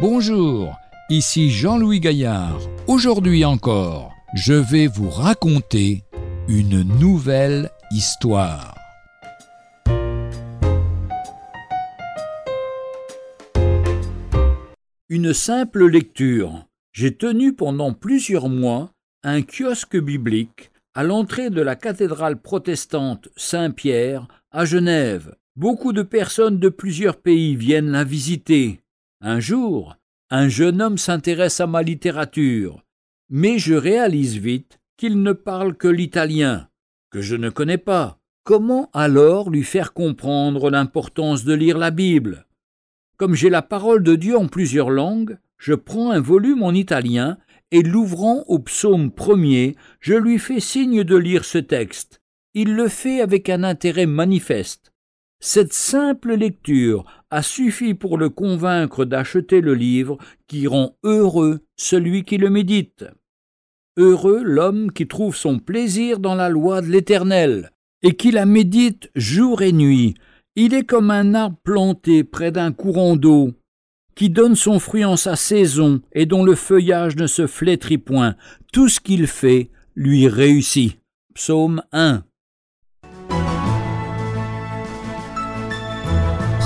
Bonjour, ici Jean-Louis Gaillard. Aujourd'hui encore, je vais vous raconter une nouvelle histoire. Une simple lecture. J'ai tenu pendant plusieurs mois un kiosque biblique à l'entrée de la cathédrale protestante Saint-Pierre à Genève. Beaucoup de personnes de plusieurs pays viennent la visiter. Un jour, un jeune homme s'intéresse à ma littérature, mais je réalise vite qu'il ne parle que l'italien, que je ne connais pas. Comment alors lui faire comprendre l'importance de lire la Bible? Comme j'ai la parole de Dieu en plusieurs langues, je prends un volume en italien et l'ouvrant au psaume premier, je lui fais signe de lire ce texte. Il le fait avec un intérêt manifeste. Cette simple lecture a suffi pour le convaincre d'acheter le livre qui rend heureux celui qui le médite. Heureux l'homme qui trouve son plaisir dans la loi de l'Éternel, et qui la médite jour et nuit. Il est comme un arbre planté près d'un courant d'eau, qui donne son fruit en sa saison et dont le feuillage ne se flétrit point. Tout ce qu'il fait lui réussit. Psaume 1.